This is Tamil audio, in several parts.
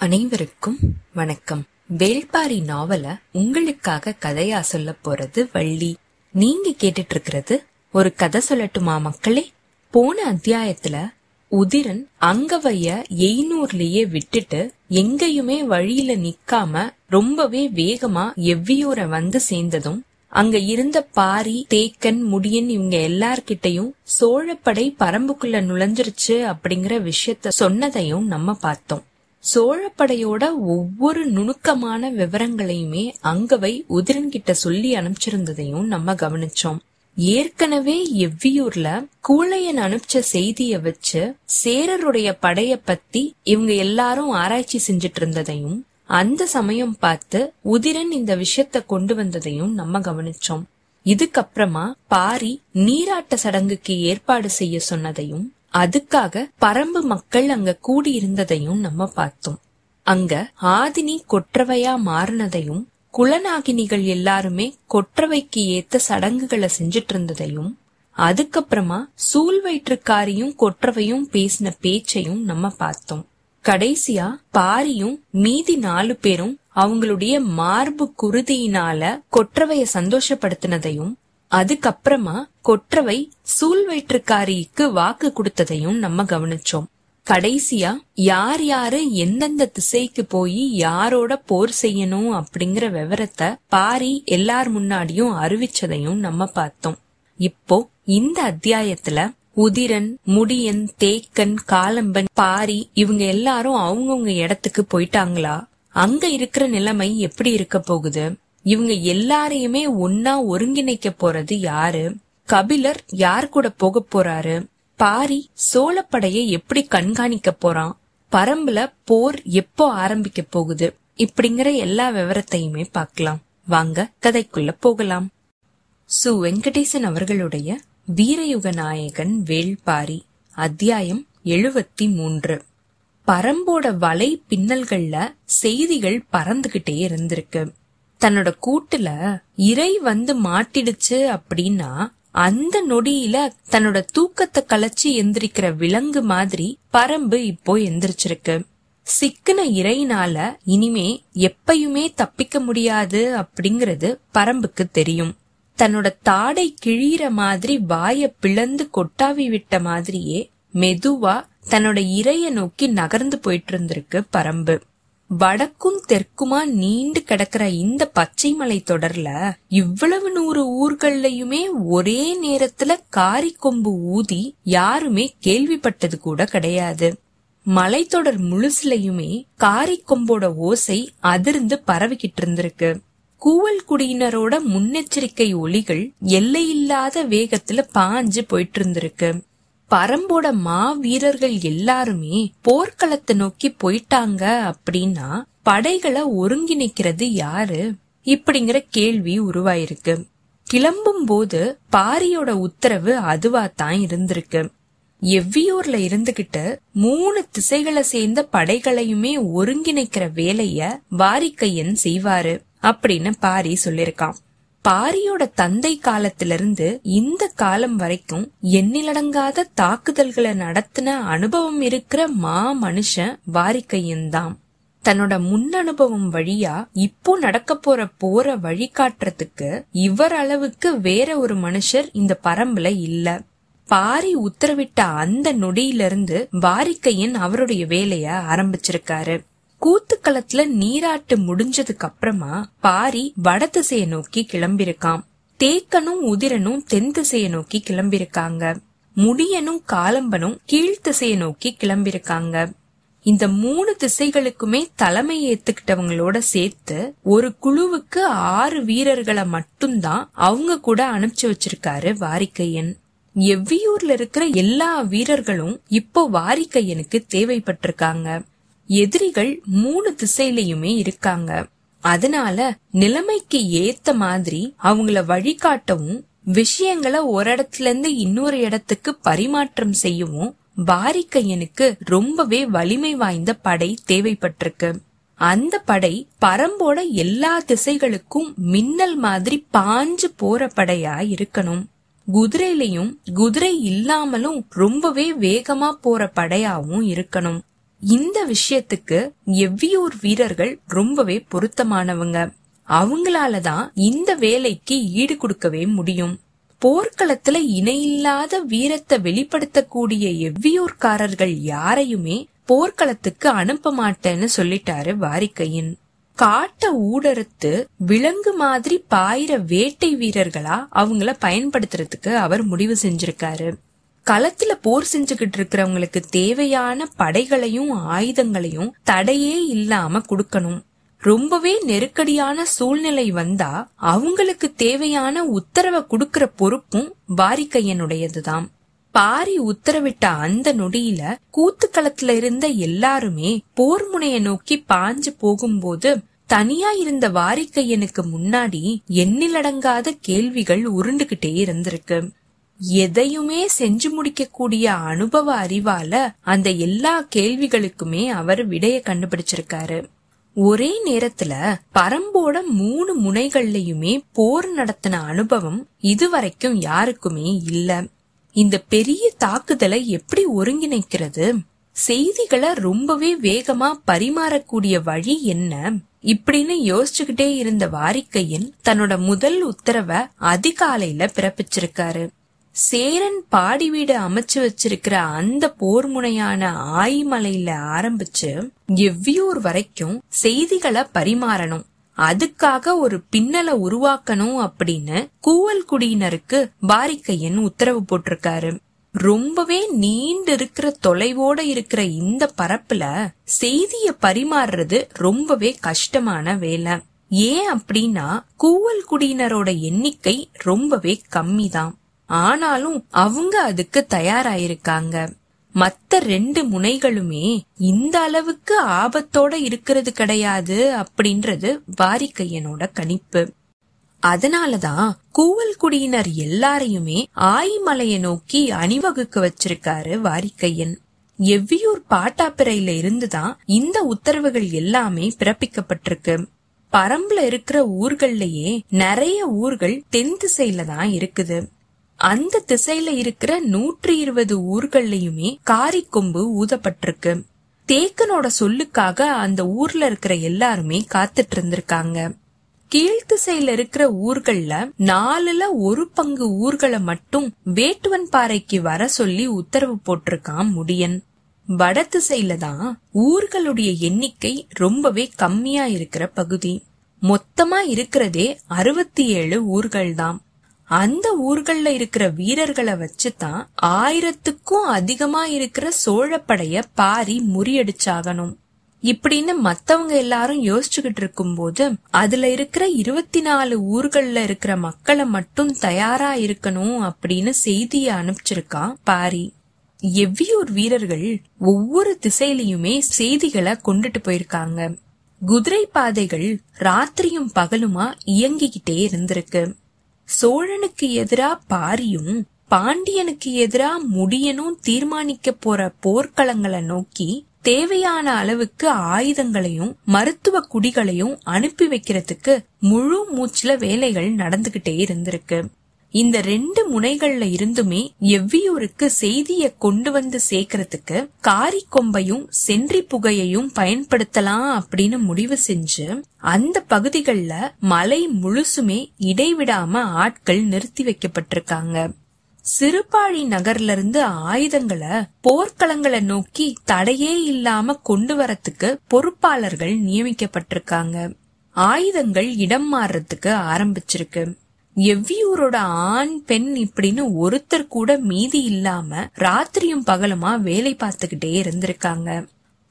அனைவருக்கும் வணக்கம். வேள்பாரி நாவல உங்களுக்காக கதையா சொல்ல போறது வள்ளி. நீங்க கேட்டுட்டு இருக்கிறது ஒரு கதை சொல்லட்டுமா மக்களே? போன அத்தியாயத்துல உதிரன் அங்கவைய எய்னூர்லயே விட்டுட்டு எங்கேயுமே வழியில நிக்காம ரொம்பவே வேகமா எவ்வியூரை வந்து சேர்ந்ததும் அங்க இருந்த பாரி தேக்கன் முடியன் இவங்க எல்லார்கிட்டையும் சோழப்படை பரம்புக்குள்ள நுழைஞ்சிருச்சு அப்படிங்கிற விஷயத்த சொன்னதையும் நம்ம பார்த்தோம். சோழப்படையோட ஒவ்வொரு நுணுக்கமான விவரங்களையுமே அங்கவை உதிரன்கிட்ட சொல்லி அனுப்பிச்சிருந்ததையும் நம்ம கவனிச்சோம். ஏற்கனவே எவ்வியூர்ல கூழையன் அனுப்பிச்ச செய்திய வச்சு சேரருடைய படைய பத்தி இவங்க எல்லாரும் ஆராய்ச்சி செஞ்சிட்டு இருந்ததையும் அந்த சமயம் பார்த்து உதிரன் இந்த விஷயத்த கொண்டு வந்ததையும் நம்ம கவனிச்சோம். இதுக்கப்புறமா பாரி நீராட்ட சடங்குக்கு ஏற்பாடு செய்ய சொன்னதையும் அதுக்காக பரம்பு மக்கள் அங்க கூடி இருந்ததையும் நம்ம பார்த்தோம். அங்க ஆதினி கொற்றவையா மாறினதையும் குலநாகினிகள் எல்லாருமே கொற்றவைக்கு ஏத்த சடங்குகளை செஞ்சிட்டு இருந்ததையும் அதுக்கப்புறமா சூல் வயிற்றுக்காரியும் கொற்றவையும் பேசின பேச்சையும் நம்ம பார்த்தோம். கடைசியா பாரியும் மீதி நாலு பேரும் அவங்களுடைய மார்பு குருதியினால கொற்றவைய சந்தோஷப்படுத்தினதையும் அதுக்கப்புறமா கொற்றவை சூழ்வேற்றுக்காரிக்கு வாக்கு கொடுத்ததையும் நம்ம கவனிச்சோம். கடைசியா யார் யாரு எந்தெந்த திசைக்கு போய் யாரோட போர் செய்யணும் அப்படிங்கிற விவரத்தை பாரி எல்லார் முன்னாடியும் அறிவிச்சதையும் நம்ம பார்த்தோம். இப்போ இந்த அத்தியாயத்துல உதிரன் முடியன் தேக்கன் காலம்பன் பாரி இவங்க எல்லாரும் அவங்கவுங்க இடத்துக்கு போயிட்டாங்களா? அங்க இருக்கிற நிலைமை எப்படி இருக்க போகுது? இவங்க எல்லாரையுமே ஒன்னா ஒருங்கிணைக்க போறது யாரு? கபிலர் யார் கூட போக போறாரு? பாரி சோழப்படைய எப்படி கண்காணிக்க போறான்? பரம்புல போர் எப்போ ஆரம்பிக்க போகுது? இப்படிங்கிற எல்லா விவரத்தையுமே பார்க்கலாம். வாங்க கதைக்குள்ள போகலாம். சு. வெங்கடேசன் அவர்களுடைய வீரயுக நாயகன் வேள்பாரி அத்தியாயம் எழுபத்தி மூன்று பரம்போட வலை பின்னல்கள்ல செய்திகள் பறந்துகிட்டே இருந்திருக்கு. தன்னோட கூட்டுல இறை வந்து மாட்டிடுச்சு அப்படின்னா அந்த நொடியில தன்னோட தூக்கத்தை கலைச்சு எந்திரிக்கிற விலங்கு மாதிரி பரம்பு இப்போ எந்திரிச்சிருக்கு. சிக்கன இறையினால இனிமே எப்பயுமே தப்பிக்க முடியாது அப்படிங்கறது பரம்புக்கு தெரியும். தன்னோட தாடை கிழியிற மாதிரி வாய பிளந்து கொட்டாவி விட்ட மாதிரியே மெதுவா தன்னோட இறைய நோக்கி நகர்ந்து போயிட்டு இருந்திருக்கு பரம்பு. வடக்கும் தெற்குமா நீண்டு கிடக்கிற இந்த பச்சை மலை தொடர்ல இவ்வளவு நூறு ஊர்கள்லயுமே ஒரே நேரத்துல காரி கொம்பு ஊதி யாருமே கேள்விப்பட்டது கூட கிடையாது. மலைத்தொடர் முழுசுலயுமே காரி கொம்போட ஓசை அதிர்ந்து பரவிக்கிட்டு இருந்திருக்கு. கூவல் குடியினரோட முன்னெச்சரிக்கை ஒலிகள் எல்லையில்லாத வேகத்துல பாஞ்சு போயிட்டு இருந்திருக்கு. பரம்போட மா வீரர்கள் எல்லாருமே போர்க்களத்தை நோக்கி போயிட்டாங்க அப்படின்னா படைகளை ஒருங்கிணைக்கிறது யாரு? இப்படிங்கிற கேள்வி உருவாயிருக்கு. கிளம்பும் போது பாரியோட உத்தரவு அதுவா தான் இருந்திருக்கு. எவ்வியூர்ல இருந்துகிட்டு மூணு திசைகளை சேர்ந்த படைகளையுமே ஒருங்கிணைக்கிற வேலைய வாரிக்கையன் செய்வாரு அப்படின்னு பாரி சொல்லிருக்கான் பாரியோட தந்தை காலத்திலிருந்து இந்த காலம் வரைக்கும் எண்ணிலடங்காத தாக்குதல்களை நடத்தின அனுபவம் இருக்கிற மா மனுஷன் வாரிக்கையன் தான் தன்னோட முன் அனுபவம் வழியா இப்போ நடக்க போற போற வழிகாட்டுறதுக்கு இவர் அளவுக்கு வேற ஒரு மனுஷர் இந்த பரம்புல இல்ல. பாரி உத்தரவிட்ட அந்த நொடியிலிருந்து வாரிக்கையன் அவருடைய வேலைய ஆரம்பிச்சிருக்காரு. கூத்துக்களத்துல நீராட்டு முடிஞ்சதுக்கு அப்புறமா பாரி வட திசையை நோக்கி கிளம்பிருக்கான் தேக்கனும் உதிரனும் தென் திசைய நோக்கி கிளம்பிருக்காங்க முடியனும் காலம்பனும் கீழ் நோக்கி கிளம்பிருக்காங்க இந்த மூணு திசைகளுக்குமே தலைமை ஏத்துக்கிட்டவங்களோட சேர்த்து ஒரு குழுவுக்கு ஆறு வீரர்களை மட்டும்தான் அவங்க கூட அனுப்பிச்சு வச்சிருக்காரு வாரிக்கையன். எவ்வியூர்ல இருக்கிற எல்லா வீரர்களும் இப்போ வாரிக்கையனுக்கு தேவைப்பட்டிருக்காங்க. எதிரிகள் மூணு திசையிலயுமே இருக்காங்க. அதனால நிலைமைக்கு ஏத்த மாதிரி அவங்கள வழிகாட்டவும் விஷயங்களை ஒரு இடத்துல இருந்து இன்னொரு இடத்துக்கு பரிமாற்றம் செய்யவும் வாரிக்கையனுக்கு ரொம்பவே வலிமை வாய்ந்த படை தேவைப்பட்டிருக்கு. அந்த படை பரம்போட எல்லா திசைகளுக்கும் மின்னல் மாதிரி பாஞ்சு போற படையா இருக்கணும். குதிரையிலையும் குதிரை இல்லாமலும் ரொம்பவே வேகமா போற படையாவும் இருக்கணும். இந்த விஷயத்துக்கு எவ்வியூர் வீரர்கள் ரொம்பவே பொருத்தமானவங்க. அவங்களால தான் இந்த வேலைக்கு ஈடு கொடுக்கவே முடியும். போர்க்களத்துல இணையில்லாத வீரத்தை வெளிப்படுத்தக்கூடிய எவ்வியூர்காரர்கள் யாரையுமே போர்க்களத்துக்கு அனுப்ப மாட்டேன்னு சொல்லிட்டாரு வாரிக்கையின். காட்ட ஊடறுத்து விலங்கு மாதிரி பாயிர வேட்டை வீரர்களா அவங்கள பயன்படுத்துறதுக்கு அவர் முடிவு செஞ்சிருக்காரு. களத்துல போர் செஞ்சுகிட்டு இருக்கிறவங்களுக்கு தேவையான படைகளையும் ஆயுதங்களையும் தடையே இல்லாம கொடுக்கணும். ரொம்பவே நெருக்கடியான சூழ்நிலை வந்தா அவங்களுக்கு தேவையான உத்தரவை கொடுக்கற பொறுப்பும் வாரிக்கையனுடையதுதான். பாரி உத்தரவிட்ட அந்த நொடியில கூத்துக்களத்துல இருந்த எல்லாருமே போர் முனைய நோக்கி பாஞ்சு போகும்போது தனியா இருந்த வாரிக்கையனுக்கு முன்னாடி எண்ணிலடங்காத கேள்விகள் உருண்டுகிட்டே இருந்திருக்கு. எதையுமே செஞ்சு முடிக்கக்கூடிய அனுபவ அறிவால அந்த எல்லா கேள்விகளுக்குமே அவர் விடைய கண்டுபிடிச்சிருக்காரு. ஒரே நேரத்துல பரம்போட மூணு முனைகள்லயுமே போர் நடத்தின அனுபவம் இதுவரைக்கும் யாருக்குமே இல்ல. இந்த பெரிய தாக்குதலை எப்படி ஒருங்கிணைக்கிறது? செய்திகளை ரொம்பவே வேகமா பரிமாறக்கூடிய வழி என்ன? இப்படின்னு யோசிச்சுக்கிட்டே இருந்த வாரிக்கையின் தன்னோட முதல் உத்தரவை அதிகாலையில பிறப்பிச்சிருக்காரு. சேரன் பாடி வீடு அமைச்சு வச்சிருக்கிற அந்த போர் முனையான ஆய்மலையில ஆரம்பிச்சு எவ்வியூர் வரைக்கும் செய்திகளை பரிமாறணும். அதுக்காக ஒரு பின்னலை உருவாக்கணும் அப்படின்னு கூவல் குடியினருக்கு பாரிக்கையன் உத்தரவு போட்டிருக்காரு. ரொம்பவே நீண்டு இருக்கிற தொலைவோட இருக்கிற இந்த பரப்புல செய்திய பரிமாறுறது ரொம்பவே கஷ்டமான வேலை. ஏன் அப்படின்னா கூவல் குடியினரோட எண்ணிக்கை ரொம்பவே கம்மி தான் ஆனாலும் அவங்க அதுக்கு தயாராயிருக்காங்க. மத்த ரெண்டு முனைகளுமே இந்த அளவுக்கு ஆபத்தோட இருக்கிறது கிடையாது அப்படின்றது வாரிக்கையனோட கணிப்பு. அதனாலதான் கூவல் குடியினர் எல்லாரையுமே ஆயிமலைய நோக்கி அணிவகுக்க வச்சிருக்காரு வாரிக்கையன். எவ்வியூர் பாட்டாப்பிரையில இருந்துதான் இந்த உத்தரவுகள் எல்லாமே பிறப்பிக்கப்பட்டிருக்கு. பரம்புல இருக்கிற ஊர்கள்லயே நிறைய ஊர்கள் தென் திசையில தான் இருக்குது. அந்த திசையில இருக்கிற நூற்றி இருபது ஊர்கள்லயுமே காரிக்கொம்பு ஊதப்பட்டிருக்கு. தேக்கனோட சொல்லுக்காக அந்த ஊர்ல இருக்கிற எல்லாருமே காத்துட்டு இருந்திருக்காங்க. கீழ்த்திசையில இருக்கிற ஊர்கள்ல நாலுல ஒரு பங்கு ஊர்களை மட்டும் வேட்டுவன் பாறைக்கு வர சொல்லி உத்தரவு போட்டிருக்கான் முடியன். வட திசையில தான் ஊர்களுடைய எண்ணிக்கை ரொம்பவே கம்மியா இருக்கிற பகுதி. மொத்தமா இருக்கிறதே அறுபத்தி ஏழு ஊர்கள் தான் அந்த ஊர்கள்ல இருக்கிற வீரர்களை வச்சுதான் ஆயிரத்துக்கும் அதிகமா இருக்கிற சோழப்படைய பாரி முறியடிச்சாகணும். இப்படின்னு மத்தவங்க எல்லாரும் யோசிச்சுக்கிட்டு இருக்கும்போது அதுல இருக்கிற இருபத்தி நாலு ஊர்கள்ல இருக்கிற மக்களை மட்டும் தயாரா இருக்கணும் அப்படின்னு செய்திய அனுப்பிச்சிருக்கான் பாரி. எவ்வியூர் வீரர்கள் ஒவ்வொரு திசையிலயுமே செய்திகளை கொண்டுட்டு போயிருக்காங்க. குதிரை பாதைகள் ராத்திரியும் பகலுமா இயங்கிக்கிட்டே இருந்திருக்கு. சோழனுக்கு எதிரா பாரியும் பாண்டியனுக்கு எதிரா முடியனும் தீர்மானிக்க போற போர்க்களங்களை நோக்கி தேவையான அளவுக்கு ஆயுதங்களையும் மருத்துவ குடிகளையும் அனுப்பி வைக்கிறதுக்கு முழு மூச்சுல வேலைகள் நடந்துகிட்டே இருந்திருக்கு. இந்த ரெண்டு முனைகள்ல இருந்துமே எவ்வியூருக்கு செய்திய கொண்டு வந்து சேர்க்கறதுக்கு காரிக்கொம்பையும் சென்றி புகையையும் பயன்படுத்தலாம் அப்படின்னு முடிவு செஞ்சு அந்த பகுதிகள்ல மலை முழுசுமே இடைவிடாம ஆட்கள் நிறுத்தி வைக்கப்பட்டிருக்காங்க. சிறுபாழி நகர்ல இருந்து ஆயுதங்களை போர்க்களங்களை நோக்கி தடையே இல்லாம கொண்டு வரத்துக்கு பொறுப்பாளர்கள் நியமிக்கப்பட்டிருக்காங்க. ஆயுதங்கள் இடம் மாறுறதுக்கு ஆரம்பிச்சிருக்கு. எவ்வியூரோட ஆண் பெண் இப்படின்னு ஒருத்தர் கூட மீதி இல்லாம ராத்திரியும் பகலுமா வேலை பார்த்துக்கிட்டே இருந்திருக்காங்க.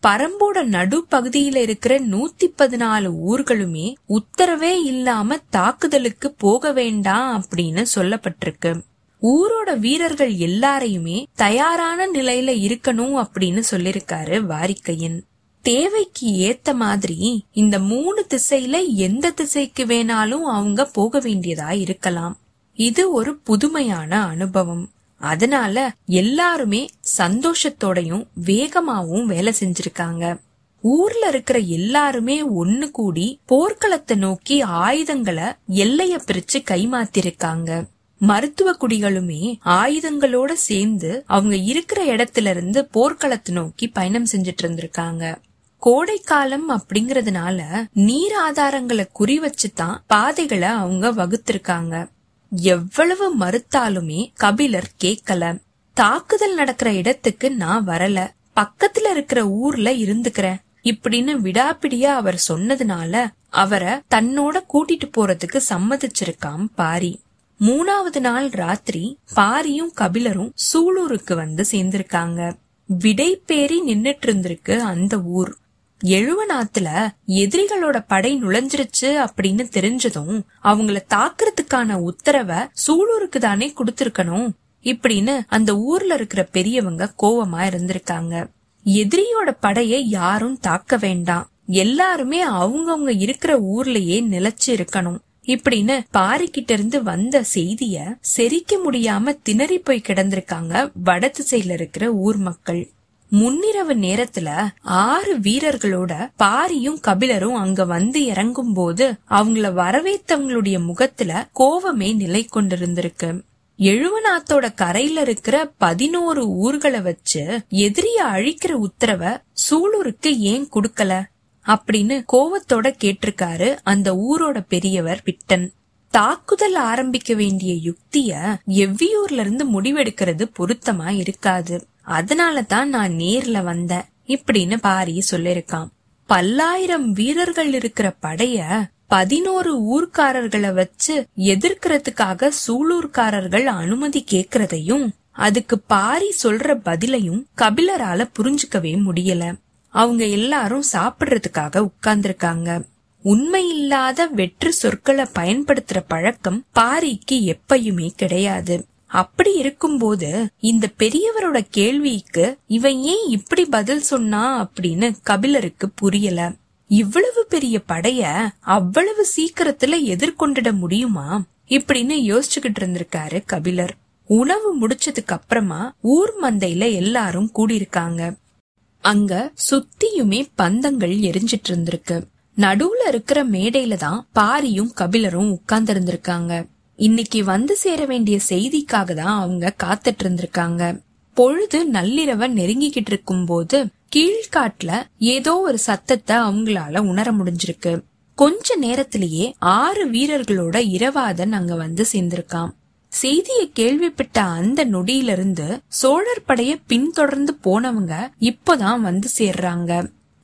பரம்போட நடுப்பகுதியில இருக்கிற நூத்தி பதினாலு ஊர்களுமே உத்தரவே இல்லாம தாக்குதலுக்கு போக வேண்டாம் அப்படின்னு சொல்லப்பட்டிருக்கு. ஊரோட வீரர்கள் எல்லாரையுமே தயாரான நிலையில இருக்கணும் அப்படின்னு சொல்லிருக்காரு வாரிக்கையன். தேவைக்கு ஏத்த மாதிரி இந்த மூணு திசையில எந்த திசைக்கு வேணாலும் அவங்க போக வேண்டியதா இருக்கலாம். இது ஒரு புதுமையான அனுபவம். அதனால எல்லாருமே சந்தோஷத்தோடையும் வேகமாவும் வேலை செஞ்சிருக்காங்க. ஊர்ல இருக்கிற எல்லாருமே ஒன்னு கூடி போர்க்களத்தை நோக்கி ஆயுதங்களை எல்லைய பிரிச்சு கைமாத்திருக்காங்க. மருத்துவ குடிகளுமே ஆயுதங்களோட சேர்ந்து அவங்க இருக்கிற இடத்துல இருந்து போர்க்களத்தை நோக்கி பயணம் செஞ்சுட்டு இருந்திருக்காங்க. கோடை காலம் அப்படிங்கறதுனால நீர் ஆதாரங்களை குறி வச்சுதான் பாதைகளை அவங்க வகுத்திருக்காங்க. எவ்வளவு மறுத்தாலுமே கபிலர் கேக்கல தாக்குதல் நடக்கிற இடத்துக்கு நான் வரல. பக்கத்துல இருக்கிற ஊர்ல இருந்துக்கிறேன் இப்படின்னு விடாப்பிடியா அவர் சொன்னதுனால அவரை தன்னோட கூட்டிட்டு போறதுக்கு சம்மதிச்சிருக்காம் பாரி. மூணாவது நாள் ராத்திரி பாரியும் கபிலரும் சூலூருக்கு வந்து சேர்ந்திருக்காங்க. விடை பேரி நின்னுட்டு இருந்திருக்கு அந்த ஊர். எழுவனாத்துல எதிரிகளோட படை நுழைஞ்சிருச்சு அப்படின்னு தெரிஞ்சதும் அவங்கள தாக்குறதுக்கான உத்தரவை சூலூருக்கு தானே கொடுத்திருக்கணும் இப்படின்னு அந்த ஊர்ல இருக்கிற பெரியவங்க கோவமா இருந்திருக்காங்க. எதிரியோட படைய யாரும் தாக்க வேண்டாம். எல்லாருமே அவங்கவுங்க இருக்கிற ஊர்லயே நிலைச்சு இருக்கணும். இப்படின்னு பாரிக்கிட்ட இருந்து வந்த செய்திய செரிக்க முடியாம திணறி போய் கிடந்திருக்காங்க வட திசையில இருக்கிற ஊர் மக்கள். முன்னிரவு நேரத்துல ஆறு வீரர்களோட பாரியும் கபிலரும் அங்க வந்து இறங்கும் போது அவங்கள வரவேத்தவங்களுடைய முகத்துல கோவமே நிலை கொண்டிருந்திருக்கு. எழுவநாத்தோட கரையில இருக்கிற பதினோரு ஊர்களை வச்சு எதிரிய அழிக்கிற உத்தரவை சூலூருக்கு ஏன் குடுக்கல? அப்படின்னு கோவத்தோட கேட்டிருக்காரு அந்த ஊரோட பெரியவர் பிட்டன். தாக்குதல் ஆரம்பிக்க வேண்டிய யுக்திய எவ்வியூர்ல இருந்து முடிவெடுக்கிறது பொருத்தமா இருக்காது. அதனால தான் நான் நேர்ல வந்தேன் இப்படின்னு பாரி சொல்லிருக்கான். பல்லாயிரம் வீரர்கள் இருக்கிற படைய பதினோரு ஊர்க்காரர்களை வச்சு எதிர்க்கிறதுக்காக சூலூர்காரர்கள் அனுமதி கேக்குறதையும் அதுக்கு பாரி சொல்ற பதிலையும் கபிலரால புரிஞ்சுக்கவே முடியல. அவங்க எல்லாரும் சாப்பிடுறதுக்காக உட்கார்ந்திருக்காங்க. உண்மையில்லாத வெற்று சொற்களை பயன்படுத்துற பழக்கம் பாரிக்கு எப்பயுமே கிடையாது. அப்படி இருக்கும்போது இந்த பெரியவரோட கேள்விக்கு இவன் ஏன் இப்படி பதில் சொன்னா அப்படின்னு கபிலருக்கு புரியல. இவ்வளவு பெரிய படைய அவ்வளவு சீக்கிரத்துல எதிர்கொண்டிட முடியுமா? இப்படின்னு யோசிச்சுக்கிட்டு இருந்திருக்காரு கபிலர். உணவு முடிச்சதுக்கு அப்புறமா ஊர் மந்தையில எல்லாரும் கூடியிருக்காங்க. அங்க சுத்தியுமே பந்தங்கள் எரிஞ்சிட்டு இருந்திருக்கு. நடுவுல இருக்கிற மேடையில தான் பாரியும் கபிலரும் உட்கார்ந்து இருந்திருக்காங்க இன்னைக்கு வந்து சேர வேண்டிய செய்திக்காக தான் அவங்க காத்துட்டு இருந்திருக்காங்க பொழுது நள்ளிரவ நெருங்கிக்கிட்டு இருக்கும் போது கீழ்காட்டுல ஏதோ ஒரு சத்தத்தை அவங்களால உணர முடிஞ்சிருக்கு. கொஞ்ச நேரத்திலேயே ஆறு வீரர்களோட இரவாதன் அங்க வந்து சேர்ந்திருக்கான். செய்தியை கேள்விப்பட்ட அந்த நொடியிலிருந்து சோழர் படைய பின்தொடர்ந்து போனவங்க இப்போதான் வந்து சேர்றாங்க.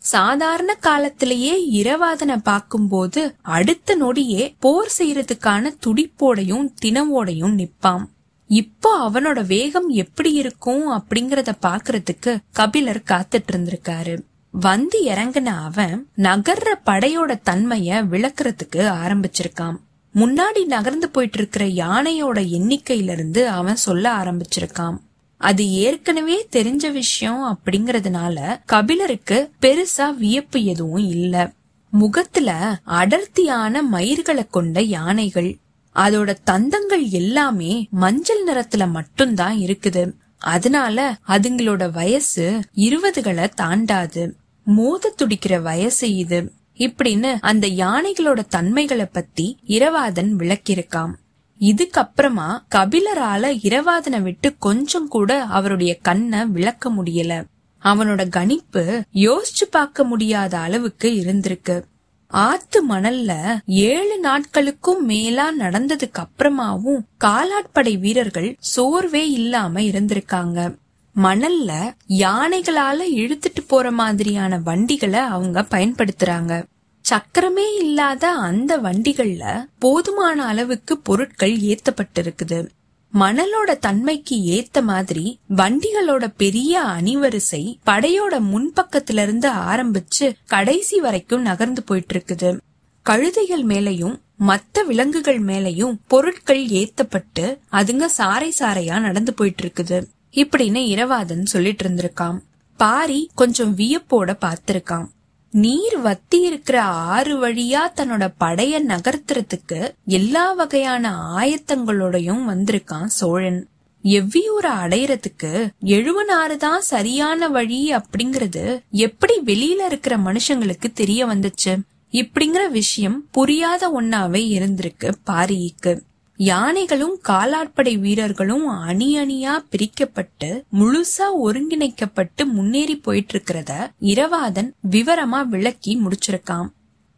சாதாரண காலத்திலேயே இரவாதனை பார்க்கும்போது அடுத்த நொடியே போர் செய்யறதுக்கான துடிப்போடையும் தினவோடையும் நிப்பாம் இப்போ அவனோட வேகம் எப்படி இருக்கும் அப்படிங்கறத பாக்குறதுக்கு கபிலர் காத்துட்டு இருந்திருக்காரு. வந்து இறங்கின அவன் நகர்ற படையோட தன்மைய விளக்குறதுக்கு ஆரம்பிச்சிருக்கான். முன்னாடி நகர்ந்து போயிட்டு இருக்கிற யானையோட எண்ணிக்கையில இருந்து அவன் சொல்ல ஆரம்பிச்சிருக்கான். அது ஏற்கனவே தெரிஞ்ச விஷயம் அப்படிங்கறதுனால கபிலருக்கு பெருசா வியப்பு எதுவும் இல்ல. முகத்துல அடர்த்தியான மயிர்களை கொண்ட யானைகள். அதோட தந்தங்கள் எல்லாமே மஞ்சள் நிறத்துல மட்டும்தான் இருக்குது. அதனால அதுங்களோட வயசு இருபதுகளை தாண்டாது. மோத துடிக்கிற வயசு இது. இப்படின்னு அந்த யானைகளோட தன்மைகளை பத்தி இரவாதன் விளக்கியிருக்காம். இதுக்கப்புறமா கபிலரால இரவாதனை விட்டு கொஞ்சம் கூட அவருடைய கண்ணை விளக்க முடியல. அவனோட கணிப்பு யோசிச்சு பார்க்க முடியாத அளவுக்கு இருந்திருக்கு. ஆத்து மணல்ல ஏழு நாட்களுக்கும் மேலா நடந்ததுக்கு அப்புறமாவும் காலாட்படை வீரர்கள் சோர்வே இல்லாம இருந்திருக்காங்க. மணல்ல யானைகளால இழுத்துட்டு போற மாதிரியான வண்டிகளை அவங்க பயன்படுத்துறாங்க. சக்கரமே இல்லாத அந்த வண்டிகள்ல போதுமான அளவுக்கு பொருட்கள் ஏத்தப்பட்டிருக்குது. மணலோட தன்மைக்கு ஏத்த மாதிரி வண்டிகளோட பெரிய அணிவரிசை படையோட முன்பக்கத்துல இருந்து ஆரம்பிச்சு கடைசி வரைக்கும் நகர்ந்து போயிட்டு இருக்குது கழுதைகள் மேலையும் மத்த விலங்குகள் மேலையும் பொருட்கள் ஏத்தப்பட்டு அதுங்க சாறை சாறையா நடந்து போயிட்டு இருக்குது இப்படின்னு இரவாதன் சொல்லிட்டு இருந்திருக்கான் பாரி கொஞ்சம் வியப்போட பாத்திருக்கான் நீர் வத்தி இருக்கிற ஆறு வழியா தன்னோட படைய நகர்த்துறதுக்கு எல்லா வகையான ஆயத்தங்களோடையும் வந்திருக்கான் சோழன். எவ்வியூரை அடையறதுக்கு எழுவனாறு தான் சரியான வழி அப்படிங்கறது எப்படி வெளியில இருக்கிற மனுஷங்களுக்கு தெரிய வந்துச்சு? இப்படிங்கிற விஷயம் புரியாத ஒன்னாவே இருந்திருக்கு பாரிக்கு. யானைகளும் காலாட்படை வீரர்களும் அணி அணியா பிரிக்கப்பட்டு முழுசா ஒருங்கிணைக்கப்பட்டு முன்னேறி போயிட்டு இருக்கிறத இரவாதன் விவரமா விளக்கி முடிச்சிருக்கான்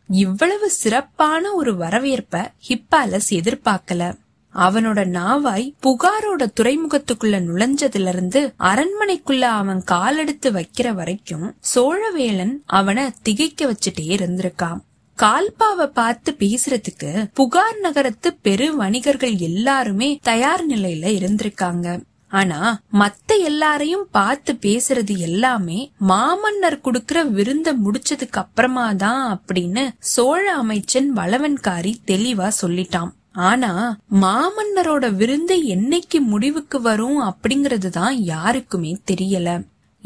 இவ்வளவு சிறப்பான ஒரு வரவேற்ப ஹிப்பாலஸ் எதிர்பார்க்கல. அவனோட நாவாய் புகாரோட துறைமுகத்துக்குள்ள நுழைஞ்சதுல இருந்து அரண்மனைக்குள்ள அவன் காலெடுத்து வைக்கிற வரைக்கும் சோழவேளன் அவனை திகைக்க வச்சுட்டே இருந்திருக்கான் கால்பாவை பார்த்து பேசுறதுக்கு புகார் நகரத்து பெரு வணிகர்கள் எல்லாருமே தயார் நிலையில இருந்திருக்காங்க. ஆனா மத்த எல்லாரையும் பார்த்து பேசுறது எல்லாமே மாமன்னர் குடுக்கற விருந்த முடிச்சதுக்கு அப்புறமா தான் அப்படின்னு சோழ அமைச்சன் வளவன்காரி தெளிவா சொல்லிட்டான். ஆனா மாமன்னரோட விருந்து என்னைக்கு முடிவுக்கு வரும் அப்படிங்கறது தான் யாருக்குமே தெரியல.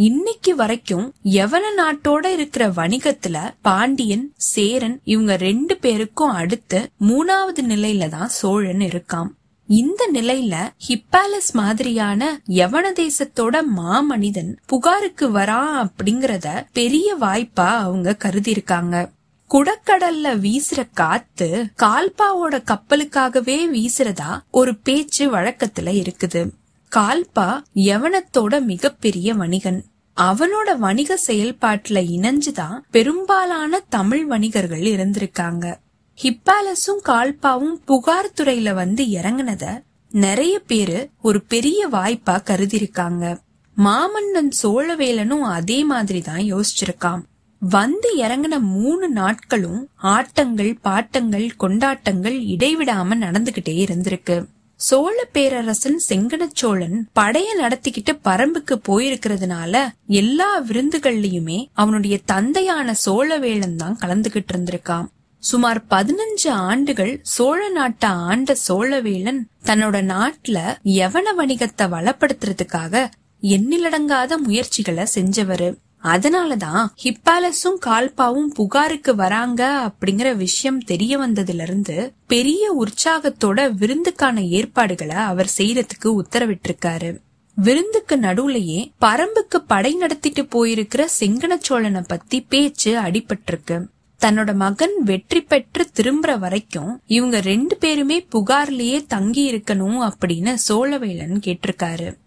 இன்னைக்கு வரைக்கும் எவன நாட்டோட இருக்கிற வணிகத்துல பாண்டியன் சேரன் இவங்க ரெண்டு பேருக்கும் அடுத்து மூணாவது நிலையில தான் சோழன் இருக்கான் இந்த நிலையில ஹிப்பாலஸ் மாதிரியான யவன தேசத்தோட மாமனிதன் புகாருக்கு வரா அப்படிங்கறத பெரிய வாய்ப்பா அவங்க கருதி இருக்காங்க குடக்கடல்ல வீசுற காத்து கால்பாவோட கப்பலுக்காகவே வீசுறதா ஒரு பேச்சு வழக்கத்துல இருக்குது. கால்பா யவனத்தோட மிகப்பெரிய வணிகன். அவனோட வணிக செயல்பாட்டுல இணைஞ்சுதான் பெரும்பாலான தமிழ் வணிகர்கள் இருந்திருக்காங்க. ஹிப்பாலஸும் கால்பாவும் புகார் துறையில வந்து இறங்கினத நிறைய பேரு ஒரு பெரிய வாய்ப்பா கருதிருக்காங்க மாமன்னன் சோழவேலனும் அதே மாதிரி தான் யோசிச்சிருக்கான் வந்து இறங்கின மூணு நாட்களும் ஆட்டங்கள் பாட்டங்கள் கொண்டாட்டங்கள் இடைவிடாம நடந்துகிட்டே இருந்திருக்கு. சோழ பேரரசன் செங்கனச்சோழன் படைய நடத்திக்கிட்டு பரம்புக்கு போயிருக்கிறதுனால எல்லா விருந்துகள்லயுமே அவனுடைய தந்தையான சோழவேளன் தான் கலந்துகிட்டு இருந்திருக்கான். சுமார் பதினஞ்சு ஆண்டுகள் சோழ நாட்டை ஆண்ட சோழவேளன் தன்னோட நாட்டுல யவன வணிகத்தை வளப்படுத்துறதுக்காக எண்ணிலடங்காத முயற்சிகளை செஞ்சவரு. அதனாலதான் ஹிப்பாலஸும் கால்பாவும் புகாருக்கு வராங்க அப்படிங்கிற விஷயம் தெரிய வந்ததுல இருந்து பெரிய உற்சாகத்தோட விருந்துக்கான ஏற்பாடுகளை அவர் செய்யறதுக்கு உத்தரவிட்டிருக்காரு. விருந்துக்கு நடுவுலயே பரம்புக்கு படை நடத்திட்டு போயிருக்கிற செங்கன சோழனை பத்தி பேச்சு அடிபட்டிருக்கு. தன்னோட மகன் வெற்றி பெற்று திரும்புற வரைக்கும் இவங்க ரெண்டு பேருமே புகார்லயே தங்கி இருக்கணும் அப்படின்னு சோழவேலன் கேட்டிருக்காரு.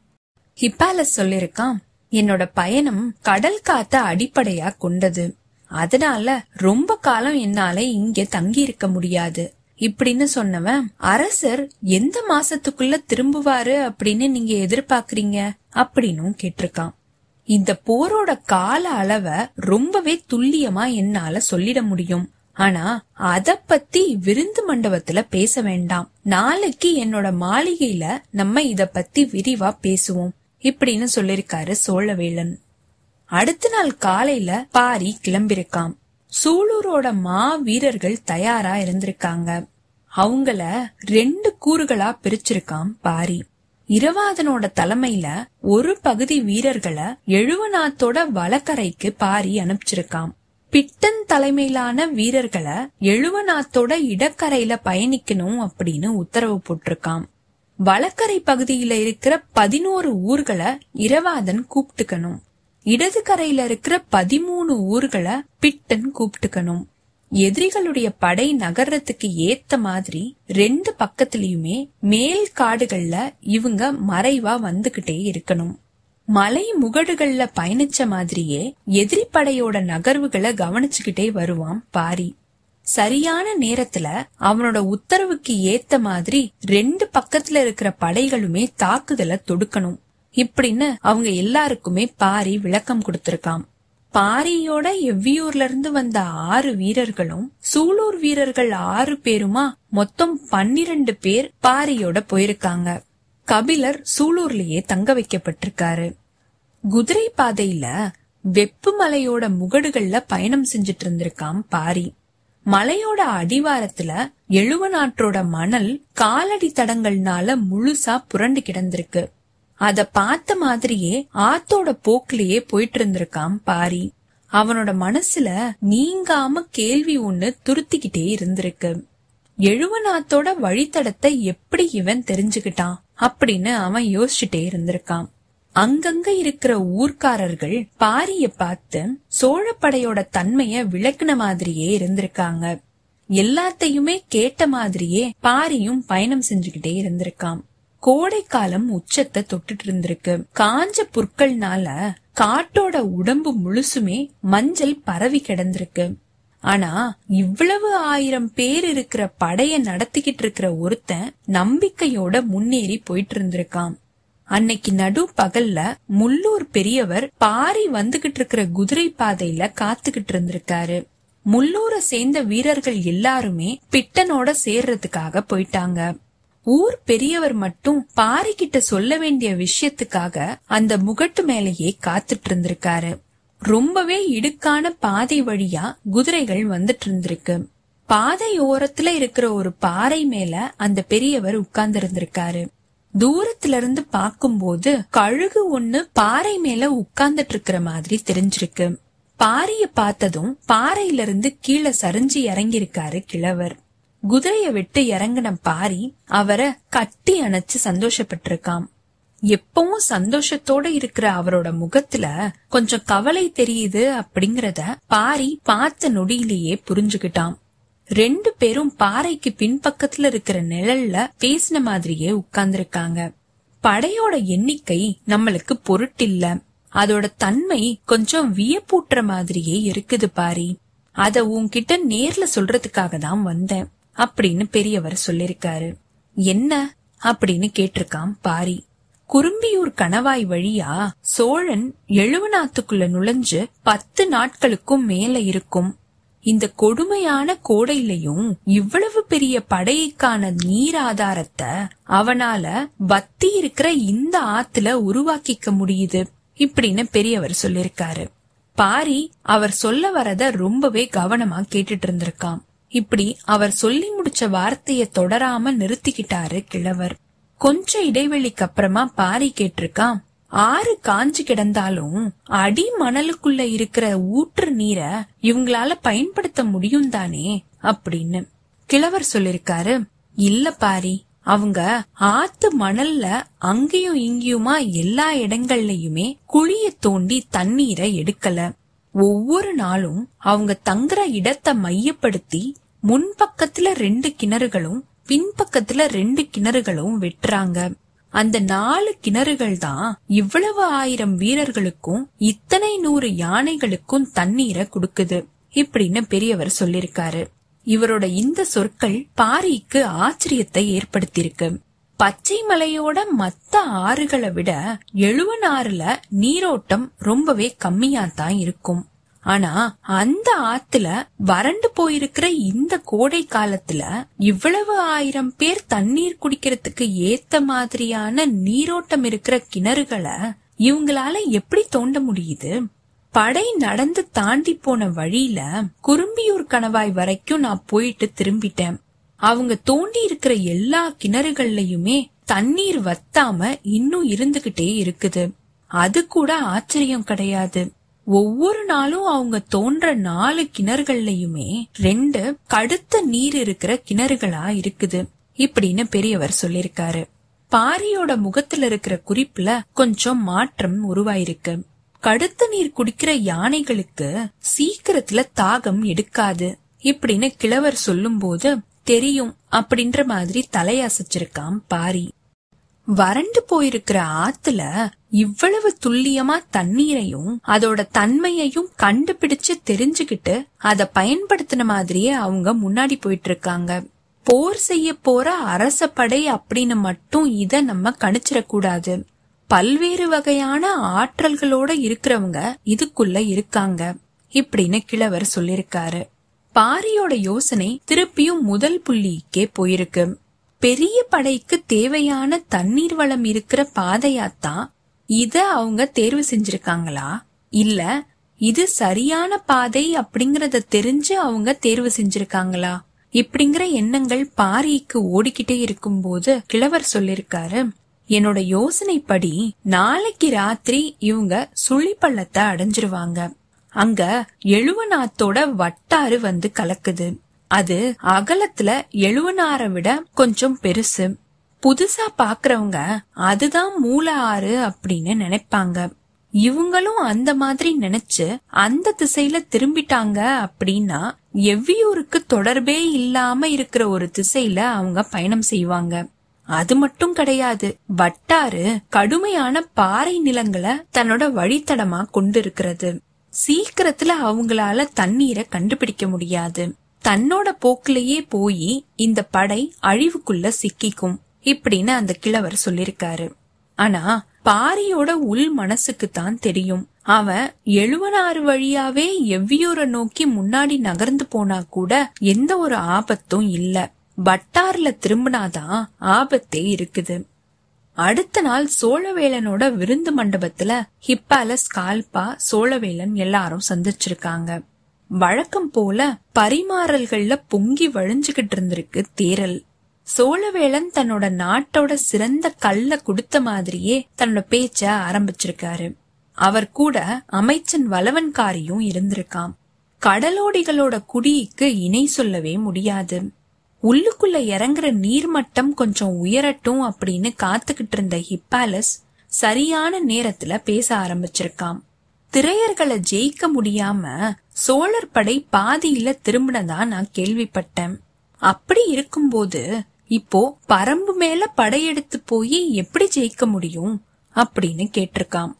ஹிப்பாலஸ் சொல்லிருக்கான் என்னோட பயணம் கடல் காத்த அடிப்படையா கொண்டது. அதனால ரொம்ப காலம் என்னால இங்க தங்கி இருக்க முடியாது. இப்படின்னு சொன்னவன் அரசர் எந்த மாசத்துக்குள்ள திரும்புவாரு அப்படின்னு நீங்க எதிர்பார்க்கறீங்க? அப்படின்னும் கேட்டிருக்கான். இந்த போரோட கால அளவை ரொம்பவே துல்லியமா என்னால சொல்லிட முடியும். ஆனா அத பத்தி விருந்து மண்டபத்துல பேச வேண்டாம். நாளைக்கு என்னோட மாளிகையில நம்ம இத பத்தி விரிவா பேசுவோம். இப்படின்னு சொல்லிருக்காரு சோழவேளன் அடுத்த நாள் காலையில பாரி கிளம்பிருக்காம். சூலூரோட மா வீரர்கள் தயாரா இருந்திருக்காங்க. அவங்கள ரெண்டு கூறுகளா பிரிச்சிருக்காம் பாரி. இரவாதனோட தலைமையில ஒரு பகுதி வீரர்களை எழுவனாத்தோட வலக்கரைக்கு பாரி அனுப்பிச்சிருக்காம். பிட்டன் தலைமையிலான வீரர்களை எழுவனாத்தோட இடக்கரையில பயணிக்கணும் அப்படின்னு உத்தரவு போட்டிருக்காம். வலக்கரை பகுதியில இருக்கிற பதினோரு ஊர்களை இரவாதன் கூப்பிட்டுக்கணும். இடது கரையில இருக்கிற பதிமூணு ஊர்களை பிட்டன் கூப்பிட்டுக்கணும். எதிரிகளுடைய படை நகர்றதுக்கு ஏத்த மாதிரி ரெண்டு பக்கத்திலயுமே மேல் காடுகள்ல இவங்க மறைவா வந்துகிட்டே இருக்கணும். மலை முகடுகள்ல பயணிச்ச மாதிரியே எதிரி படையோட நகர்வுகளை கவனிச்சுக்கிட்டே வருவான் பாரி. சரியான நேரத்துல அவனோட உத்தரவுக்கு ஏத்த மாதிரி ரெண்டு பக்கத்துல இருக்கிற படைகளுமே தாக்குதலை தொடுக்கணும். இப்படின்னு அவங்க எல்லாருக்குமே பாரி விளக்கம் கொடுத்திருக்கான் பாரியோட எவ்வியூர்ல இருந்து வந்த ஆறு வீரர்களும் சூலூர் வீரர்கள் ஆறு பேருமா மொத்தம் பன்னிரண்டு பேர் பாரியோட போயிருக்காங்க. கபிலர் சூலூர்லயே தங்க வைக்கப்பட்டிருக்காரு. குதிரை பாதையில வெப்பு மலையோட முகடுகள்ல பயணம் செஞ்சுட்டு இருந்திருக்காம் பாரி. மலையோட அடிவாரத்துல எழுவனாற்றோட மணல் காலடி தடங்கள்னால முழுசா புரண்டு கிடந்திருக்கு. அத பார்த்த மாதிரியே ஆத்தோட போக்குலயே போயிட்டு இருந்திருக்கான் பாரி. அவனோட மனசுல நீங்காம கேள்வி ஒண்ணு துருத்திக்கிட்டே இருந்திருக்கு. எழுவனாத்தோட வழித்தடத்தை எப்படி இவன் தெரிஞ்சுக்கிட்டான் அப்படின்னு அவன் யோசிச்சுட்டே இருந்திருக்கான் அங்கங்க இருக்கிற ஊர்க்காரர்கள் பாரிய பார்த்து சோழப்படையோட தன்மைய விளக்குன மாதிரியே இருந்திருக்காங்க. எல்லாத்தையுமே கேட்ட மாதிரியே பாரியும் பயணம் செஞ்சுக்கிட்டே இருந்திருக்கான் கோடைக்காலம் உச்சத்தை தொட்டுட்டு இருந்திருக்கு. காஞ்ச புற்கள்னால காட்டோட உடம்பு முழுசுமே மஞ்சள் பரவி கிடந்திருக்கு. ஆனா இவ்வளவு ஆயிரம் பேர் இருக்கிற படைய நடத்திக்கிட்டு இருக்கிற ஒருத்தன் நம்பிக்கையோட முன்னேறி போயிட்டு இருந்திருக்கான் அன்னைக்கு நடு பகல்ல முள்ளூர் பெரியவர் பாரி வந்துகிட்டு இருக்கிற குதிரை பாதையில காத்துக்கிட்டு இருந்திருக்காரு. முள்ளூரை சேர்ந்த வீரர்கள் எல்லாருமே பிட்டனோட சேர்றதுக்காக போயிட்டாங்க. ஊர் பெரியவர் மட்டும் பாரி கிட்ட சொல்ல வேண்டிய விஷயத்துக்காக அந்த முகட்டு மேலேயே காத்துட்டு இருந்திருக்காரு. ரொம்பவே இடுக்கான பாதை வழியா குதிரைகள் வந்துட்டு இருந்திருக்கு. பாதை ஓரத்துல இருக்கிற ஒரு பாறை மேல அந்த பெரியவர் உட்கார்ந்து இருந்திருக்காரு. தூரத்துல இருந்து பார்க்கும்போது கழுகு ஒண்ணு பாறை மேல உட்கார்ந்துட்டு இருக்கிற மாதிரி தெரிஞ்சிருக்கு. பாரிய பார்த்ததும் பாறையில இருந்து கீழே சரிஞ்சு இறங்கியிருக்காரு கிழவர். குதிரைய விட்டு இறங்கின பாரி அவரை கட்டி அணைச்சு சந்தோஷப்பட்டிருக்காம். எப்பவும் சந்தோஷத்தோட இருக்கிற அவரோட முகத்துல கொஞ்சம் கவலை தெரியுது அப்படிங்கறத பாரி பார்த்த நொடியிலேயே புரிஞ்சுகிட்டான் ரெண்டு பேரும் பாறைக்கு பின்பக்கத்துல இருக்கிற நிழல்ல பேசின மாதிரியே உட்கார்ந்திருக்காங்க. படையோட எண்ணிக்கை நம்மளுக்கு பொருட்டில்ல. அதோட தன்மை கொஞ்சம் வியப்பூட்டுற மாதிரியே இருக்குது பாரி. அத உன்கிட்ட நேர்ல சொல்றதுக்காக தான் வந்தேன் அப்படின்னு பெரியவர் சொல்லிருக்காரு. என்ன? அப்படின்னு கேட்டிருக்கான் பாரி. குறும்பியூர் கணவாய் வழியா சோழன் எழுவனாத்துக்குள்ள நுழைஞ்சு பத்து நாட்களுக்கும் மேல இருக்கும். இந்த கொடுமையான கோடையிலையும் இவ்வளவு பெரிய படையைக்கான நீர் ஆதாரத்தை அவனால வத்தி இருக்கிற இந்த ஆத்துல உருவாக்கிக்க முடியுது இப்படின்னு பெரியவர் சொல்லிருக்காரு பாரி அவர் சொல்ல வரத ரொம்பவே கவனமா கேட்டுட்டு இருந்திருக்கான் இப்படி அவர் சொல்லி முடிச்ச வார்த்தைய தொடராம நிறுத்திக்கிட்டாரு கிழவர். கொஞ்ச இடைவெளிக்கு அப்புறமா பாரி கேட்டிருக்கான் ஆறு காஞ்சு கிடந்தாலும் அடி மணலுக்குள்ள இருக்கிற ஊற்று நீரை இவங்களால பயன்படுத்த முடியும் தானே அப்படின்னு கிழவர் சொல்லிருக்காரு. இல்ல பாரி அவங்க ஆத்து மணல்ல அங்கேயும் இங்கேயுமா எல்லா இடங்கள்லயுமே குழிய தோண்டி தண்ணீரை எடுக்கல. ஒவ்வொரு நாளும் அவங்க தங்குற இடத்தை மையப்படுத்தி முன்பக்கத்துல ரெண்டு கிணறுகளும் பின்பக்கத்துல ரெண்டு கிணறுகளும் வெட்டுறாங்க. அந்த நாலு கிணறுகள் தான் இவ்வளவு ஆயிரம் வீரர்களுக்கும் இத்தனை நூறு யானைகளுக்கும் தண்ணீரை கொடுக்குது இப்படின்னு பெரியவர் சொல்லிருக்காரு இவரோட இந்த சொற்கள் பாரிக்கு ஆச்சரியத்தை ஏற்படுத்தியிருக்கு. பச்சை மலையோட மத்த ஆறுகளை விட எழுவனாறுல நீரோட்டம் ரொம்பவே கம்மியா தான் இருக்கும். ஆனா அந்த ஆத்துல வறண்டு போயிருக்கிற இந்த கோடை காலத்துல இவ்வளவு ஆயிரம் பேர் தண்ணீர் குடிக்கிறதுக்கு ஏத்த மாதிரியான நீரோட்டம் இருக்கிற கிணறுகளை இவங்களால எப்படி தோண்ட முடியுது? படை நடந்து தாண்டி போன வழியில குறும்பியூர் கணவாய் வரைக்கும் நான் போயிட்டு திரும்பிட்டேன். அவங்க தோண்டி இருக்கிற எல்லா கிணறுகள்லயுமே தண்ணீர் வத்தாம இன்னும் இருந்துகிட்டே இருக்குது. அது கூட ஆச்சரியம் கிடையாது. ஒவ்வொரு நாளும் அவங்க தோன்ற நாலு கிணறுகள்லயுமே ரெண்டு கடுத்த நீர் இருக்கிற கிணறுகளா இருக்குது இப்படின்னு பெரியவர் சொல்லிருக்காரு பாரியோட முகத்துல இருக்கிற குறிப்புல கொஞ்சம் மாற்றம் உருவாயிருக்கு. கடுத்த நீர் குடிக்கிற யானைகளுக்கு சீக்கிரத்துல தாகம் எடுக்காது இப்படின்னு கிழவர் சொல்லும்போது தெரியும் அப்படின்ற மாதிரி தலையசைச்சிருக்கான் பாரி. வறண்டு போயிருக்கிற ஆத்துல இவ்வளவு துல்லியமா தண்ணீரையும் அதோட தன்மையையும் கண்டுபிடிச்சு தெரிஞ்சுக்கிட்டு அத பயன்படுத்தின மாதிரியே அவங்க முன்னாடி போயிட்டு இருக்காங்க போர் செய்ய போற அரச படை அப்படின்னு மட்டும் இத நம்ம கணிச்சிடக்கூடாது. பல்வேறு வகையான ஆற்றல்களோட இருக்கிறவங்க இதுக்குள்ள இருக்காங்க. இப்படின்னு கிழவர் சொல்லிருக்காரு பாரியோட யோசனை திருப்பியும் முதல் புள்ளிக்கே போயிருக்கு. பெரிய படைக்கு தேவையான தண்ணீர் வளம் இருக்கிற பாதையாத்தான் இத அவங்க தேர்வு செஞ்சிருக்காங்களா? இல்ல இது சரியான பாதை அப்படிங்கறத தெரிஞ்சு அவங்க தேர்வு செஞ்சிருக்காங்களா? இப்படிங்கிற எண்ணங்கள் பாரிக்கு ஓடிக்கிட்டே இருக்கும்போது கிழவர் சொல்லிருக்காரு என்னோட யோசனைப்படி நாளைக்கு ராத்திரி இவங்க சுழி பள்ளத்தை அடைஞ்சிருவாங்க. அங்க எழுவநாத்தோட வட்டாறு வந்து கலக்குது. அது அகலத்துல எழுவனாரை விட கொஞ்சம் பெருசு. புதுசா பாக்குறவங்க அதுதான் மூல ஆறு அப்படின்னு நினைப்பாங்க. இவங்களும் அந்த மாதிரி நினைச்சு அந்த திசையில திரும்பிட்டாங்க அப்படின்னா எவ்வியூருக்கு தொடர்பே இல்லாம இருக்கிற ஒரு திசையில அவங்க பயணம் செய்வாங்க. அது மட்டும் கிடையாது வட்டாறு கடுமையான பாறை நிலங்களை தன்னோட வழித்தடமா கொண்டு இருக்கிறது சீக்கிரத்துல அவங்களால தண்ணீரை கண்டுபிடிக்க முடியாது. தன்னோட போக்கிலேயே போய் இந்த படை அழிவுக்குள்ள சிக்கிக்கும் இப்படின்னு அந்த கிழவர் சொல்லிருக்காரு. ஆனா பாரியோட உள் மனசுக்கு தான் தெரியும். அவன் எழுவனாறு வழியாவே எவ்வியூரை நோக்கி முன்னாடி நகர்ந்து போனா கூட எந்த ஒரு ஆபத்தும் இல்ல. வட்டார்ல திரும்பினாதான் ஆபத்தே இருக்குது. அடுத்த நாள் சோழவேலனோட விருந்து மண்டபத்துல ஹிப்பாலஸ் கால்பா சோழவேலன் எல்லாரும் சந்திச்சிருக்காங்க. வழக்கம் போல பரிமாறல்கள்ல பொங்கி வழிஞ்சுகிட்டு இருந்திருக்கு தேரல். சோழவேளன் தன்னோட நாட்டோட சிறந்த கல்ல கொடுத்த மாதிரியே தன்னோட பேச்ச ஆரம்பிச்சிருக்காரு. அவர் கூட அமைச்சன் வலவன்காரியும் இருந்திருக்காம். கடலோடிகளோட குடிக்கு இணை சொல்லவே முடியாது. உள்ளுக்குள்ள இறங்குற நீர்மட்டம் கொஞ்சம் உயரட்டும் அப்படின்னு காத்துக்கிட்டு இருந்த ஹிப்பாலஸ் சரியான நேரத்துல பேச ஆரம்பிச்சிருக்காம். திரையர்களை ஜெயிக்க முடியாம சோழர் படை பாதியில திரும்பினதா நான் கேள்விப்பட்டேன். அப்படி இருக்கும்போது இப்போ பரம்பு மேல படையெடுத்து போய் எப்படி ஜெயிக்க முடியும்? அப்படின்னு கேட்டிருக்காம்.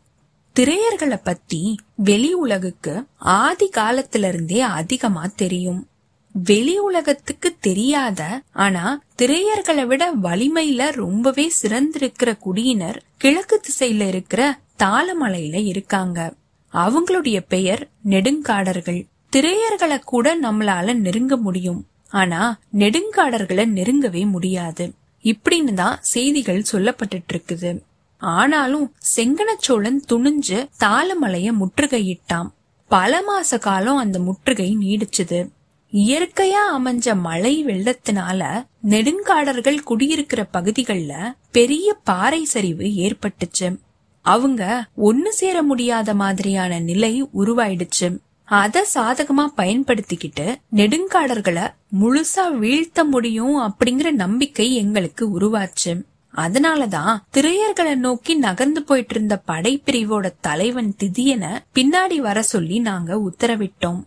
திரையர்களை பத்தி வெளி உலகுக்கு ஆதி காலத்துல இருந்தே அதிகமா தெரியும். வெளி உலகத்துக்கு தெரியாத ஆனா திரையர்களை விட வலிமையில ரொம்பவே சிறந்திருக்கிற குடியினர் கிழக்கு திசையில இருக்கிற தாளமலையில இருக்காங்க. அவங்களுடைய பெயர் நெடுங்காடர்கள். திரையர்களை கூட நம்மளால நெருங்க முடியும். ஆனா நெடுங்காடர்களை நெருங்கவே முடியாது. இப்படின்னு தான் செய்திகள் சொல்லப்பட்டுட்டு இருக்குது ஆனாலும் செங்கனச்சோழன் துணிஞ்சு தாளமலைய முற்றுகையிட்டான். பல மாச காலம் அந்த முற்றுகை நீடிச்சது. இயற்கையா அமைஞ்ச மழை வெள்ளத்தினால நெடுங்காடர்கள் குடியிருக்கிற பகுதிகளில் பெரிய பாறை சரிவு ஏற்பட்டுச்சு. அவங்க ஒன்னு சேர முடியாத மாதிரியான நிலை உருவாயிடுச்சு. அத சாதகமா பயன்படுத்திக்கிட்டு நெடுங்காடர்களை முழுசா வீழ்த்த முடியும் அப்படிங்கிற நம்பிக்கை எங்களுக்கு உருவாச்சு. அதனாலதான் திரையர்களை நோக்கி நகர்ந்து போயிட்டு இருந்த படைப்பிரிவோட தலைவன் திதியன பின்னாடி வர சொல்லி நாங்க உத்தரவிட்டோம்.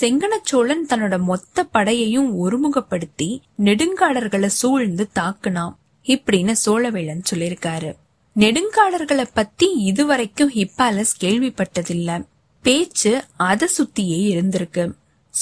செங்கனச்சோழன் தன்னோட மொத்த படையையும் ஒருமுகப்படுத்தி நெடுங்காடர்களை சூழ்ந்து தாக்குனான். இப்படின்னு சோழவேளன் சொல்லிருக்காரு நெடுங்காடர்களை பத்தி இதுவரைக்கும் ஹிப்பாலஸ் கேள்விப்பட்டதில்ல. பேச்சு அத சுத்தியே இருந்திருக்கு.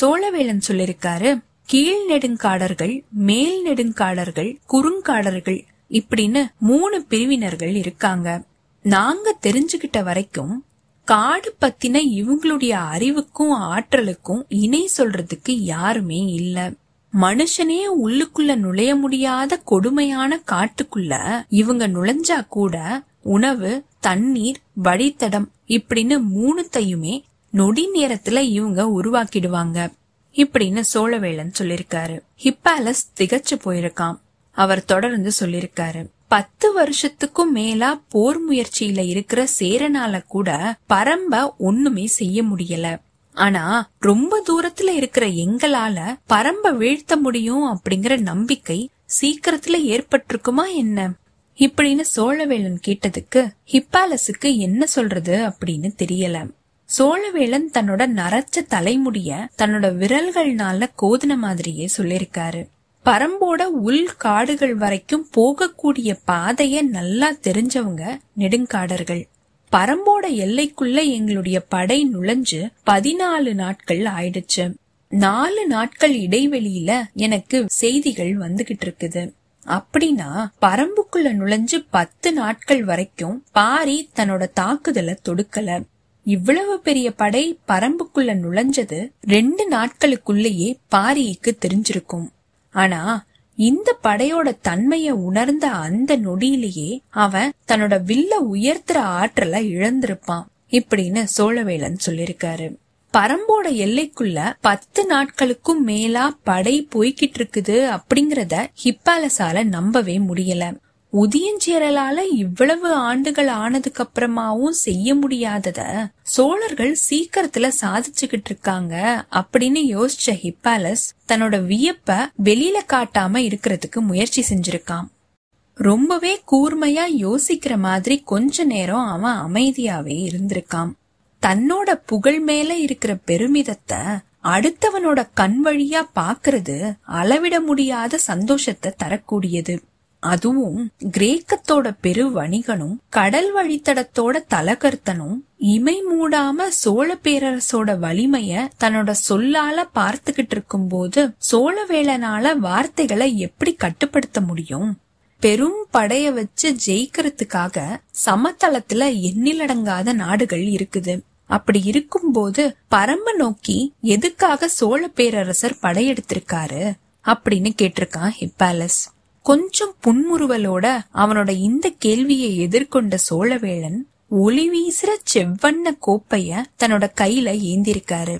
சோழவேளன் சொல்லிருக்காரு கீழ் நெடுங்காடர்கள் மேல் நெடுங்காடர்கள் குறுங்காடர்கள் இப்படின்னு மூணு பிரிவினர்கள் இருக்காங்க. நாங்க தெரிஞ்சுகிட்ட வரைக்கும் காடு பத்தின இவங்களுடைய அறிவுக்கும் ஆற்றலுக்கும் இணை சொல்றதுக்கு யாருமே இல்லை. மனுஷனே உள்ளுக்குள்ள நுழைய முடியாத கொடுமையான காட்டுக்குள்ள இவங்க நுழைஞ்சா கூட உணவு தண்ணீர் வழித்தடம் இப்படின்னு மூணுத்தையுமே நொடி நேரத்துல இவங்க உருவாக்கிடுவாங்க. இப்படின்னு சோழவேளன் சொல்லிருக்காரு. ஹிப்பாலஸ் திகச்சு போயிருக்கான் அவர் தொடர்ந்து சொல்லிருக்காரு. பத்து வருஷத்துக்கும் மேலா போர் முயற்சியில இருக்கிற சேரனால கூட பரம்ப ஒண்ணுமே செய்ய முடியல. ஆனா ரொம்ப தூரத்துல இருக்கிற எங்களால பரம்ப வீழ்த்த முடியும் அப்படிங்கிற நம்பிக்கை சீக்கிரத்துல ஏற்பட்டிருக்குமா என்ன? இப்படின்னு சோழவேலன் கேட்டதுக்கு ஹிப்பாலஸுக்கு என்ன சொல்றது அப்படின்னு தெரியல. சோழவேலன் தன்னோட நரச்ச தலைமுடிய தன்னோட விரல்கள்னால கோதின மாதிரியே சொல்லிருக்காரு பரம்போட உள் காடுகள் வரைக்கும் போகக்கூடிய பாதைய நல்லா தெரிஞ்சவங்க நெடுங்காடர்கள். பரம்போட எல்லைக்குள்ள எங்களுடைய படை நுழைஞ்சு பதினாலு நாட்கள் ஆயிடுச்சு. நாலு நாட்கள் இடைவெளியில எனக்கு செய்திகள் வந்துகிட்டு இருக்குது. அப்படின்னா பரம்புக்குள்ள நுழைஞ்சு பத்து நாட்கள் வரைக்கும் பாரி தன்னோட தாக்குதலை தொடுக்கல. இவ்வளவு பெரிய படை பரம்புக்குள்ள நுழைஞ்சது ரெண்டு நாட்களுக்குள்ளேயே பாரிக்கு தெரிஞ்சிருக்கும். ஆனா இந்த படையோட தன்மைய உணர்ந்த அந்த நொடியிலேயே அவன் தன்னோட வில்ல உயர்த்துற ஆற்றலை இழந்திருப்பான் இப்படின்னு சோழவேலன் சொல்லிருக்காரு பரம்போட எல்லைக்குள்ள பத்து நாட்களுக்கும் மேலா படை போய்கிட்டு இருக்குது அப்படிங்கறத ஹிப்பாலசால நம்பவே முடியல. உதியஞ்சேரலால இவ்வளவு ஆண்டுகள் ஆனதுக்கு அப்புறமாவும் செய்ய முடியாதத சோழர்கள் சீக்கிரத்துல சாதிச்சுக்கிட்டு இருக்காங்க அப்படின்னு யோசிச்ச ஹிப்பாலஸ் தன்னோட வியப்ப வெளியில காட்டாம இருக்கிறதுக்கு முயற்சி செஞ்சிருக்கான். ரொம்பவே கூர்மையா யோசிக்கிற மாதிரி கொஞ்ச நேரம் அவன் அமைதியாவே இருந்திருக்கான். தன்னோட புகழ் மேல இருக்கிற பெருமிதத்தை அடுத்தவனோட கண் வழியா பாக்குறது அளவிட முடியாத சந்தோஷத்தை தரக்கூடியது. அதுவும் கிரேக்கத்தோட பெரு வணிகனும் கடல் வழித்தடத்தோட தலகர்த்தனும் இமை மூடாம சோழ பேரரசோட வலிமைய தன்னோட சொல்லால பார்த்துக்கிட்டு இருக்கும்போது சோழவேளனால வார்த்தைகளை எப்படி கட்டுப்படுத்த முடியும்? பெரும் படைய வச்சு ஜெயிக்கிறதுக்காக சமதளத்துல எண்ணிலடங்காத நாடுகள் இருக்குது. அப்படி இருக்கும்போது பரம்ப நோக்கி எதுக்காக சோழ பேரரசர் படையெடுத்திருக்காரு? அப்படின்னு கேட்டிருக்கான் ஹிப்பாலஸ். கொஞ்சம் புன்முறுவலோட அவனோட இந்த கேள்வியை எதிர்கொண்ட சோழவேளன் ஒளி வீசுற செவ்வண்ண கோப்பைய தன்னோட கையில ஏந்திருக்காரு.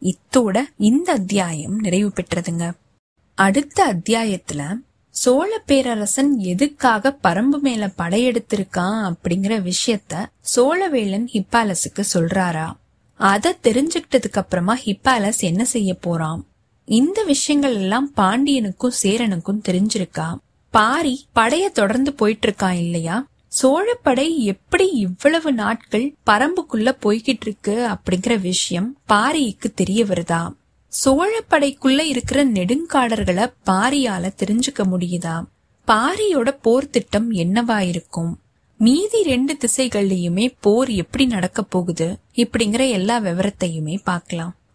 இத்தோட இந்த அத்தியாயம் நிறைவு பெற்றதுங்க. அடுத்த அத்தியாயத்துல சோழ பேரரசன் எதுக்காக பரம்பு மேல படையெடுத்திருக்கான் அப்படிங்கிற விஷயத்த சோழவேளன் ஹிப்பாலஸுக்கு சொல்றாரா? அத தெரிஞ்சுக்கிட்டதுக்கு அப்புறமா ஹிப்பாலஸ் என்ன செய்ய போறான்? இந்த விஷயங்கள் எல்லாம் பாண்டியனுக்கும் சேரனுக்கும் தெரிஞ்சிருக்கா? பாரி படைய தொடர்ந்து போயிட்டு இருக்கான் இல்லையா? சோழப்படை எப்படி இவ்வளவு நாட்கள் பரம்புக்குள்ள போய்கிட்டு இருக்கு அப்படிங்கிற விஷயம் பாரிக்கு தெரிய வருதா? சோழப்படைக்குள்ள இருக்கிற நெடுங்காடர்களை பாரியால தெரிஞ்சுக்க முடியுதா? பாரியோட போர் திட்டம் என்னவா இருக்கும்? மீதி ரெண்டு திசைகள்லயுமே போர் எப்படி நடக்க போகுது? இப்படிங்கிற எல்லா விவரத்தையுமே பார்க்கலாம்.